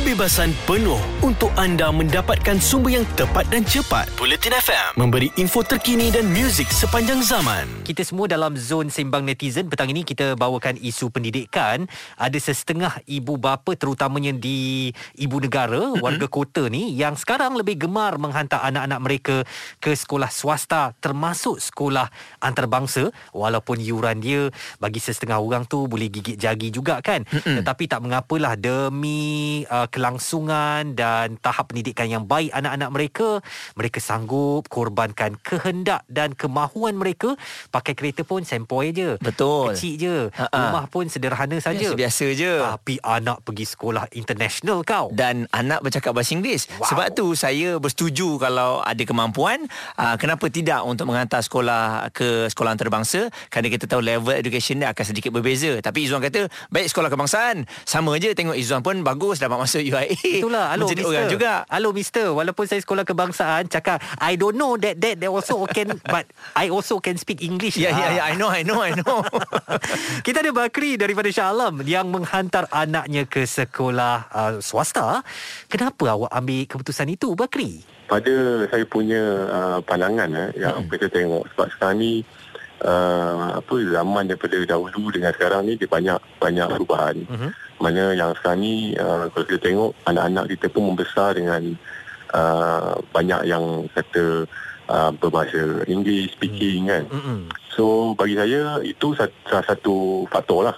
kebebasan penuh untuk anda mendapatkan sumber yang tepat dan cepat. Bulletin FM memberi info terkini dan muzik sepanjang zaman. Kita semua dalam zon sembang netizen petang ini kita bawakan isu pendidikan. Ada sesetengah ibu bapa terutamanya di ibu negara, warga kota ni yang sekarang lebih gemar menghantar anak-anak mereka ke sekolah swasta termasuk sekolah antarabangsa walaupun yuran dia bagi sesetengah orang tu boleh gigit jagi juga kan. Tetapi tak mengapalah demi uh, kelangsungan dan tahap pendidikan yang baik anak-anak mereka, mereka sanggup korbankan kehendak dan kemahuan mereka pakai kereta pun sempoi je. Betul. Kecil je. Ha-ha. Rumah pun sederhana saja. Biasa-biasa je. Tapi anak pergi sekolah international kau. dan anak bercakap bahasa Inggeris. Wow. Sebab tu saya bersetuju kalau ada kemampuan, uh, kenapa tidak untuk menghantar sekolah ke sekolah antarabangsa kerana kita tahu level education dia akan sedikit berbeza. Tapi Izzuan kata, baik sekolah kebangsaan, sama je tengok Izzuan pun bagus dapat masuk UIA. Itulah Halo Menjadi mister orang juga. Halo mister Walaupun saya sekolah kebangsaan Cakap I don't know that That that also can But I also can speak English Ya, ya, Ah. ya, I know, I know, I know. Kita ada Bakri daripada Shah Alam Yang menghantar anaknya ke sekolah uh, swasta Kenapa awak ambil keputusan itu Bakri? pada saya punya uh, pandangan eh, yang Hmm. kita tengok sebab sekarang ni uh, apa zaman daripada dahulu dengan sekarang ni dia banyak banyak perubahan. Mhm. Mana yang sekarang ni uh, kalau kita tengok anak-anak kita pun membesar dengan uh, banyak yang kata uh, berbahasa Inggeris speaking kan. Mm-mm. So bagi saya itu salah satu faktor lah.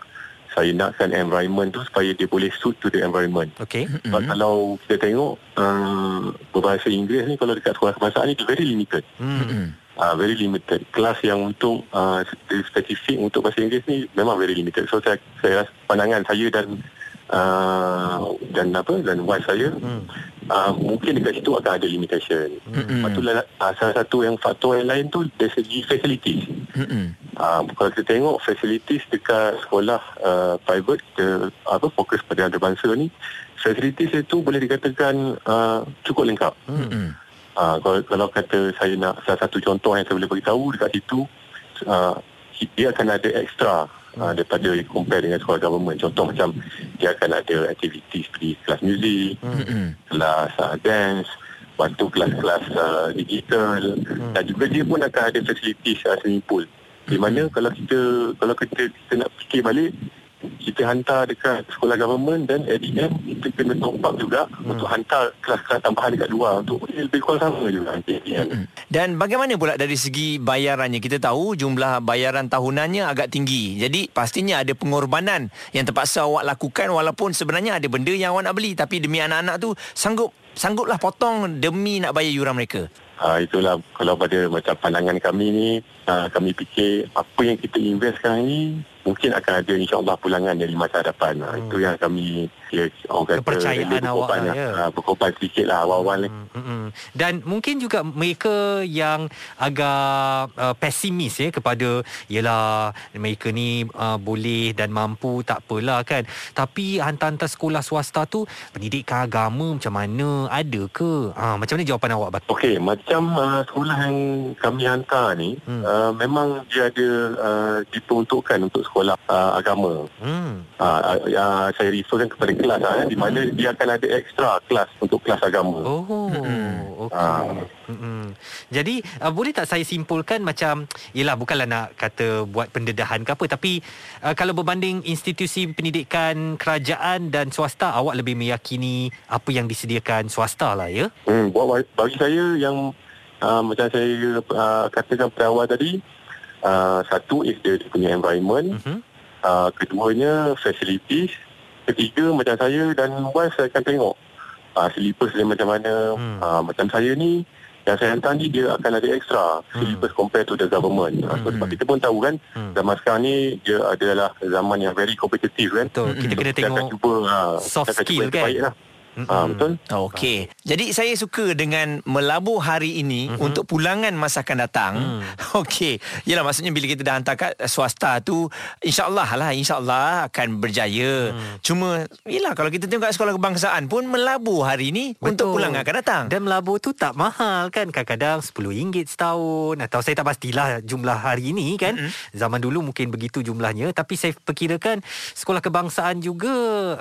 Saya nakkan environment tu supaya dia boleh suit to the environment. Okay Sebab mm-hmm. kalau kita tengok uh, berbahasa Inggeris ni kalau dekat sekolah kebangsaan ni dia very limited. hmm. Uh, very limited. Kelas yang untuk uh, spesifik untuk bahasa Inggeris ni memang very limited. So saya saya rasa pandangan saya dan uh, dan apa dan wife saya Hmm. uh, mungkin dekat situ akan ada limitation. Mm-hmm. Lepas tu uh, salah satu yang faktor yang lain tu dari segi facilities. Mm-mm. Uh, kalau kita tengok facilities dekat sekolah uh, private kita apa fokus pada antarabangsa ni facilities itu boleh dikatakan uh, cukup lengkap. Mm-mm. Uh, kalau, kalau kata saya nak salah satu contoh yang saya boleh beritahu dekat situ uh, dia akan ada extra uh, daripada compare dengan sekolah government. Contoh macam dia akan ada activities seperti kelas muzik, kelas uh, dance, lepas tu kelas-kelas uh, digital hmm. dan juga dia pun akan ada facilities uh, swimming pool. Di mana kalau kita kalau kita, kita nak fikir balik kita hantar dekat sekolah government dan at the end kita kena top up juga hmm. untuk hantar kelas-kelas tambahan dekat luar untuk lebih kurang sama juga at the end. Mm. Dan bagaimana pula dari segi bayarannya? Kita tahu jumlah bayaran tahunannya agak tinggi. Jadi pastinya ada pengorbanan yang terpaksa awak lakukan walaupun sebenarnya ada benda yang awak nak beli tapi demi anak-anak tu sanggup sangguplah potong demi nak bayar yuran mereka. Ha, itulah kalau pada macam pandangan kami ni ha, kami fikir apa yang kita invest sekarang ni mungkin akan ada insyaAllah pulangan dari masa hadapan. Ha, Itu yang kami ya, orang kata Kepercayaan awak berkorban lah, ya. Ha, berkorban sedikit lah awal-awal ni. Mm-mm. Dan mungkin juga mereka yang agak uh, pesimis ya kepada yalah mereka ni uh, boleh dan mampu tak apalah kan. Tapi hantar-hantar sekolah swasta tu pendidikan agama macam mana ada ke? Ah macam mana jawapan awak? Okey, macam uh, sekolah yang kami hantar ni Hmm. hmm. Uh, memang dia ada uh, diperuntukkan untuk sekolah uh, agama. Hmm. Uh, uh, uh, saya referkan kepada kelas uh, di mana dia akan ada extra kelas untuk kelas agama. Oh, okey. Ah. Mm-mm. Jadi uh, boleh tak saya simpulkan macam yalah bukanlah nak kata buat pendedahan ke apa tapi uh, kalau berbanding institusi pendidikan kerajaan dan swasta awak lebih meyakini apa yang disediakan swasta lah ya. Hmm, buat bagi saya yang uh, macam saya uh, katakan pada awal tadi, uh, satu is dia punya environment, Mhm. uh, keduanya facilities, ketiga macam saya dan wife saya akan tengok uh, syllabus dia macam mana. Hmm. Uh, macam saya ni yang saya hantar ni dia akan ada extra syllabus compare to the government. Uh, so, sebab kita pun tahu kan Hmm. zaman sekarang ni dia adalah zaman yang very competitive kan. Betul. Kita So, kena kita tengok cuba uh, soft kita skill kan? lah. Ah, betul? Okey. Jadi saya suka dengan melabur hari ini mm-hmm. untuk pulangan masa akan datang. Mm. Okey. Yalah maksudnya bila kita dah hantar kat swasta tu insya-Allah lah insya-Allah akan berjaya. Mm. Cuma yalah kalau kita tengok kat sekolah kebangsaan pun melabur hari ini untuk pulangan akan datang. Dan melabur tu tak mahal kan Kadang-kadang RM10 setahun Atau saya tak pastilah jumlah hari ini kan mm-hmm. Zaman dulu mungkin begitu jumlahnya Tapi saya perkirakan Sekolah kebangsaan juga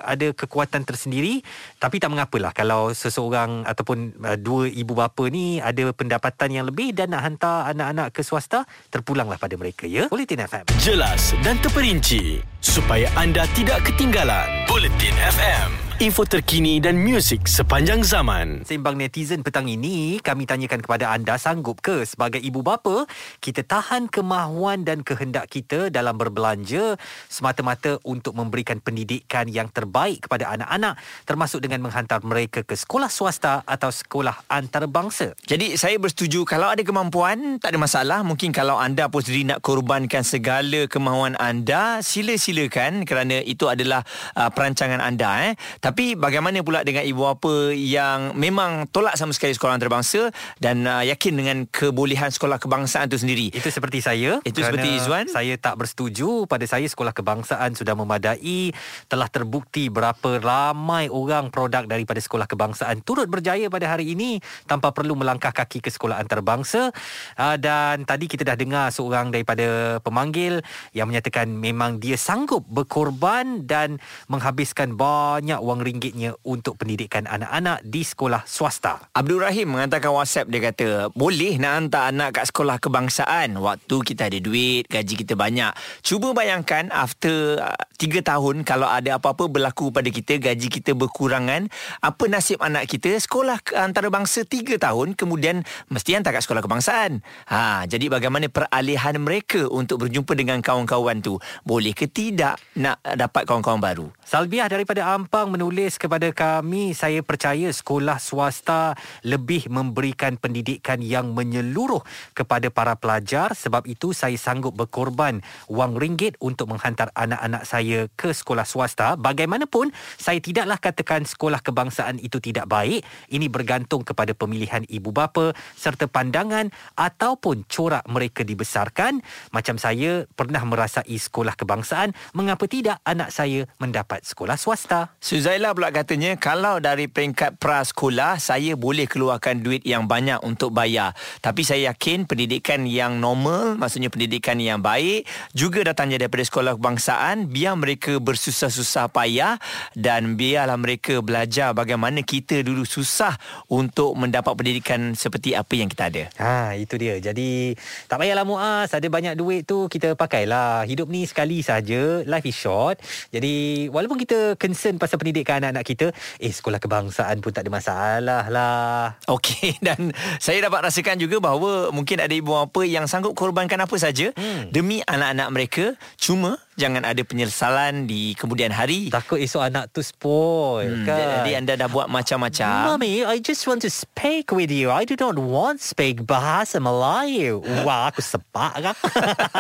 Ada kekuatan tersendiri Tapi tak mengapalah kalau seseorang ataupun uh, dua ibu bapa ni ada pendapatan yang lebih dan nak hantar anak-anak ke swasta, terpulanglah pada mereka ya. Bulletin FM. Jelas dan terperinci supaya anda tidak ketinggalan. Bulletin FM. Info terkini dan muzik sepanjang zaman. Sembang netizen petang ini kami tanyakan kepada anda sanggup ke sebagai ibu bapa kita tahan kemahuan dan kehendak kita dalam berbelanja semata-mata untuk memberikan pendidikan yang terbaik kepada anak-anak termasuk dengan menghantar mereka ke sekolah swasta atau sekolah antarabangsa. Jadi saya bersetuju kalau ada kemampuan tak ada masalah. Mungkin kalau anda pun sendiri nak korbankan segala kemahuan anda, sila-silakan kerana itu adalah uh, perancangan anda eh. Tapi bagaimana pula dengan ibu bapa yang memang tolak sama sekali sekolah antarabangsa dan uh, yakin dengan kebolehan sekolah kebangsaan itu sendiri. Itu seperti saya. Itu seperti Izzuan? Saya tak bersetuju. Pada saya sekolah kebangsaan sudah memadai. Telah terbukti berapa ramai orang produk daripada sekolah kebangsaan turut berjaya pada hari ini tanpa perlu melangkah kaki ke sekolah antarabangsa. Ah, Dan tadi kita dah dengar seorang daripada pemanggil yang menyatakan memang dia sanggup berkorban dan menghabiskan banyak wang ringgitnya untuk pendidikan anak-anak di sekolah swasta. Abdul Rahim menghantarkan WhatsApp. Dia kata boleh nak hantar anak kat sekolah kebangsaan? Waktu kita ada duit gaji kita banyak. Cuba bayangkan after uh, 3 tahun kalau ada apa-apa berlaku pada kita gaji kita berkurangan apa nasib anak kita? Sekolah antarabangsa 3 tahun kemudian mesti hantar kat sekolah kebangsaan. Ha jadi bagaimana peralihan mereka untuk berjumpa dengan kawan-kawan tu? Boleh ke tidak nak dapat kawan-kawan baru? Salbiah daripada Ampang menulis kepada kami, saya percaya sekolah swasta lebih memberikan pendidikan yang menyeluruh kepada para pelajar sebab itu saya sanggup berkorban wang ringgit untuk menghantar anak-anak saya ke sekolah swasta. Bagaimanapun, saya tidaklah katakan sekolah kebangsaan itu tidak baik. Ini bergantung kepada pemilihan ibu bapa serta pandangan ataupun corak mereka dibesarkan. Macam saya pernah merasai sekolah kebangsaan, mengapa tidak anak saya mendapat sekolah swasta? Suzaila pula katanya kalau dari peringkat prasekolah saya boleh keluarkan duit yang banyak untuk bayar. Tapi saya yakin pendidikan yang normal maksudnya pendidikan yang baik juga datangnya daripada sekolah kebangsaan biar mereka bersusah-susah payah dan biarlah mereka belajar bagaimana kita dulu susah untuk mendapat pendidikan seperti apa yang kita ada. Ha, itu dia. Jadi tak payahlah Muaz, ada banyak duit tu kita pakailah. Hidup ni sekali saja, life is short. Jadi walaupun kita concern pasal pendidikan anak-anak kita, eh sekolah kebangsaan pun tak ada masalah lah. Okey dan saya dapat rasakan juga bahawa mungkin ada ibu bapa yang sanggup korbankan apa saja hmm. demi anak-anak mereka cuma jangan ada penyesalan di kemudian hari. Takut esok anak tu spoil Hmm, kan. jadi anda dah buat macam-macam. Mommy, I just want to speak with you. I do not want speak bahasa Melayu. Wah, aku sepak kan?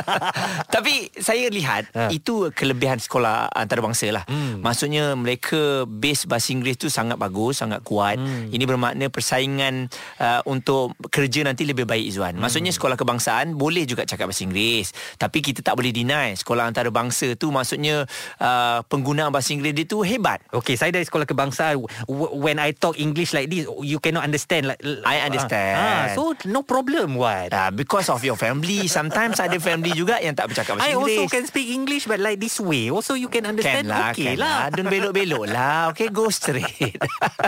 Tapi saya lihat Ha. itu kelebihan sekolah antarabangsa lah. Hmm. Maksudnya mereka base bahasa Inggeris tu sangat bagus, sangat kuat. Hmm. Ini bermakna persaingan uh, untuk kerja nanti lebih baik. Hmm. Maksudnya sekolah kebangsaan boleh juga cakap bahasa Inggeris. Tapi kita tak boleh deny sekolah antarabangsa tu maksudnya uh, penggunaan bahasa Inggeris dia tu hebat. Okay, saya dari sekolah kebangsaan. When I talk English like this, you cannot understand. Like, I understand. Ah, so no problem, what? Uh, because of your family Sometimes ada family juga Yang tak bercakap bahasa I Inggeris also can speak English, but like this way. Also, you can understand. Can lah, okay can lah. Don't belok-belok lah. Okay, go straight.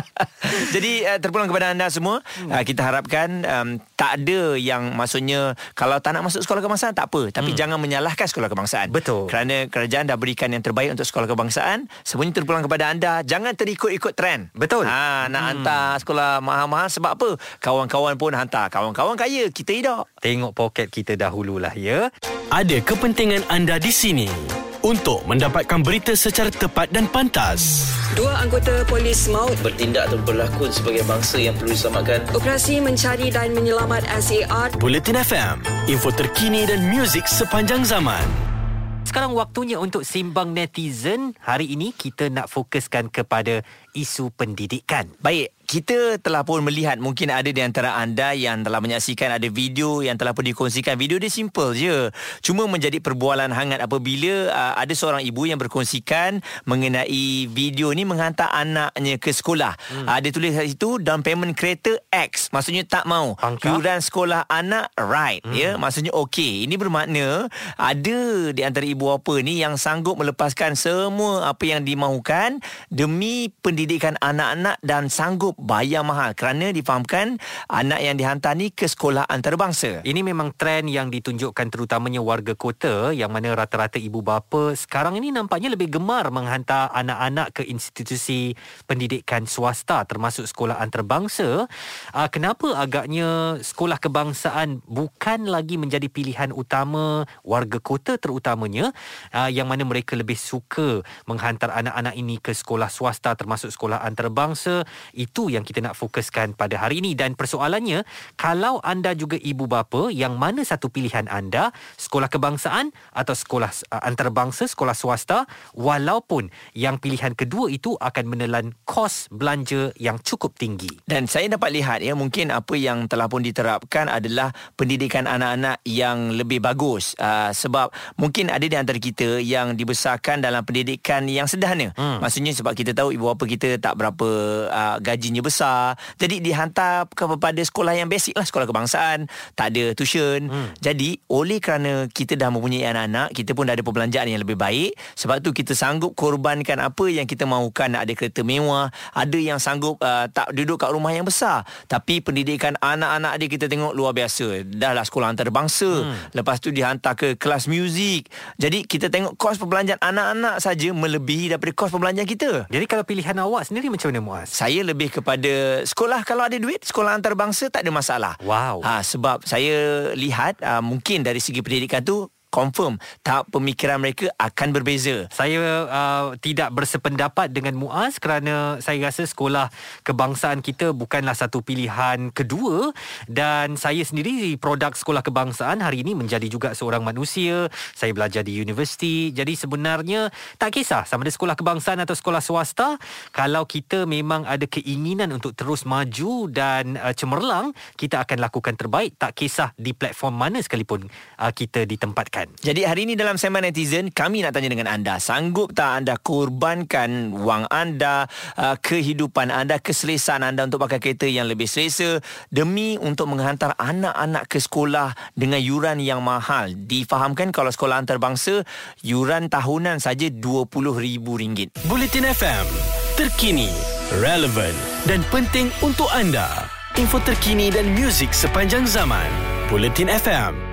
Jadi, uh, terpulang kepada anda semua. Hmm. Uh, kita harapkan um, tak ada yang maksudnya kalau tak nak masuk sekolah kebangsaan, tak apa. Tapi hmm. jangan menyalahkan sekolah kebangsaan. Betul. Kerana kerajaan dah berikan yang terbaik untuk sekolah kebangsaan. Semuanya terpulang kepada anda. Jangan terikut-ikut trend. Betul. Ha, nak hmm. hantar sekolah mahal-mahal sebab apa? Kawan-kawan pun hantar. Kawan-kawan kaya, kita tidak. Tengok poket kita dahululah, ya. Ada kepentingan anda di sini untuk mendapatkan berita secara tepat dan pantas. Dua anggota polis maut bertindak atau berlakon sebagai bangsa yang perlu diselamatkan. operasi mencari dan menyelamat SAR Bulletin FM, info terkini dan muzik sepanjang zaman. Sekarang waktunya untuk simbang netizen. Hari ini kita nak fokuskan kepada isu pendidikan. Baik, kita telah pun melihat mungkin ada di antara anda yang telah menyaksikan ada video yang telah pun dikongsikan. Video dia simple je. Cuma menjadi perbualan hangat apabila uh, ada seorang ibu yang berkongsikan mengenai video ni menghantar anaknya ke sekolah. Hmm. Uh, dia tulis kat situ down payment kereta X. Maksudnya tak mau. Pangkah? Yuran sekolah anak right. Hmm. Ya, maksudnya okey. Ini bermakna ada di antara ibu bapa ni yang sanggup melepaskan semua apa yang dimahukan demi pendidikan anak-anak dan sanggup bayar mahal kerana difahamkan anak yang dihantar ni ke sekolah antarabangsa. Ini memang trend yang ditunjukkan terutamanya warga kota yang mana rata-rata ibu bapa sekarang ini nampaknya lebih gemar menghantar anak-anak ke institusi pendidikan swasta termasuk sekolah antarabangsa. Uh, kenapa agaknya sekolah kebangsaan bukan lagi menjadi pilihan utama warga kota terutamanya uh, yang mana mereka lebih suka menghantar anak-anak ini ke sekolah swasta termasuk sekolah antarabangsa itu yang kita nak fokuskan pada hari ini. Dan persoalannya kalau anda juga ibu bapa yang mana satu pilihan anda? Sekolah kebangsaan atau sekolah uh, antarabangsa sekolah swasta? Walaupun yang pilihan kedua itu akan menelan kos belanja yang cukup tinggi. Dan saya dapat lihat ya mungkin apa yang telah pun diterapkan adalah pendidikan anak-anak yang lebih bagus. Uh, sebab mungkin ada di antara kita yang dibesarkan dalam pendidikan yang sederhana. Hmm. Maksudnya sebab kita tahu ibu bapa kita tak berapa uh, gajinya besar. Jadi dihantar kepada sekolah yang basic lah sekolah kebangsaan, tak ada tuition. Hmm. Jadi oleh kerana kita dah mempunyai anak-anak, kita pun dah ada perbelanjaan yang lebih baik. Sebab tu kita sanggup korbankan apa yang kita mahukan nak ada kereta mewah, ada yang sanggup uh, tak duduk kat rumah yang besar. Tapi pendidikan anak-anak dia kita tengok luar biasa. Dah lah sekolah antarabangsa. Hmm. Lepas tu dihantar ke kelas muzik. Jadi kita tengok kos perbelanjaan anak-anak saja melebihi daripada kos perbelanjaan kita. jadi kalau pilihan awak sendiri macam mana Muaz Saya lebih kepada sekolah kalau ada duit, sekolah antarabangsa tak ada masalah. Wow. Ha, sebab saya lihat uh, mungkin dari segi pendidikan tu confirm tahap pemikiran mereka akan berbeza. Saya uh, tidak bersependapat dengan Muaz kerana saya rasa sekolah kebangsaan kita bukanlah satu pilihan kedua dan saya sendiri produk sekolah kebangsaan hari ini menjadi juga seorang manusia. Saya belajar di universiti. Jadi sebenarnya tak kisah sama ada sekolah kebangsaan atau sekolah swasta kalau kita memang ada keinginan untuk terus maju dan uh, cemerlang, kita akan lakukan terbaik tak kisah di platform mana sekalipun uh, kita ditempatkan. Jadi hari ini dalam segmen netizen kami nak tanya dengan anda sanggup tak anda korbankan wang anda uh, kehidupan anda keselesaan anda untuk pakai kereta yang lebih selesa demi untuk menghantar anak-anak ke sekolah dengan yuran yang mahal difahamkan kalau sekolah antarabangsa yuran tahunan saja RM20,000 Bulletin FM, terkini, relevan dan penting untuk anda. Info terkini dan muzik sepanjang zaman. Bulletin FM.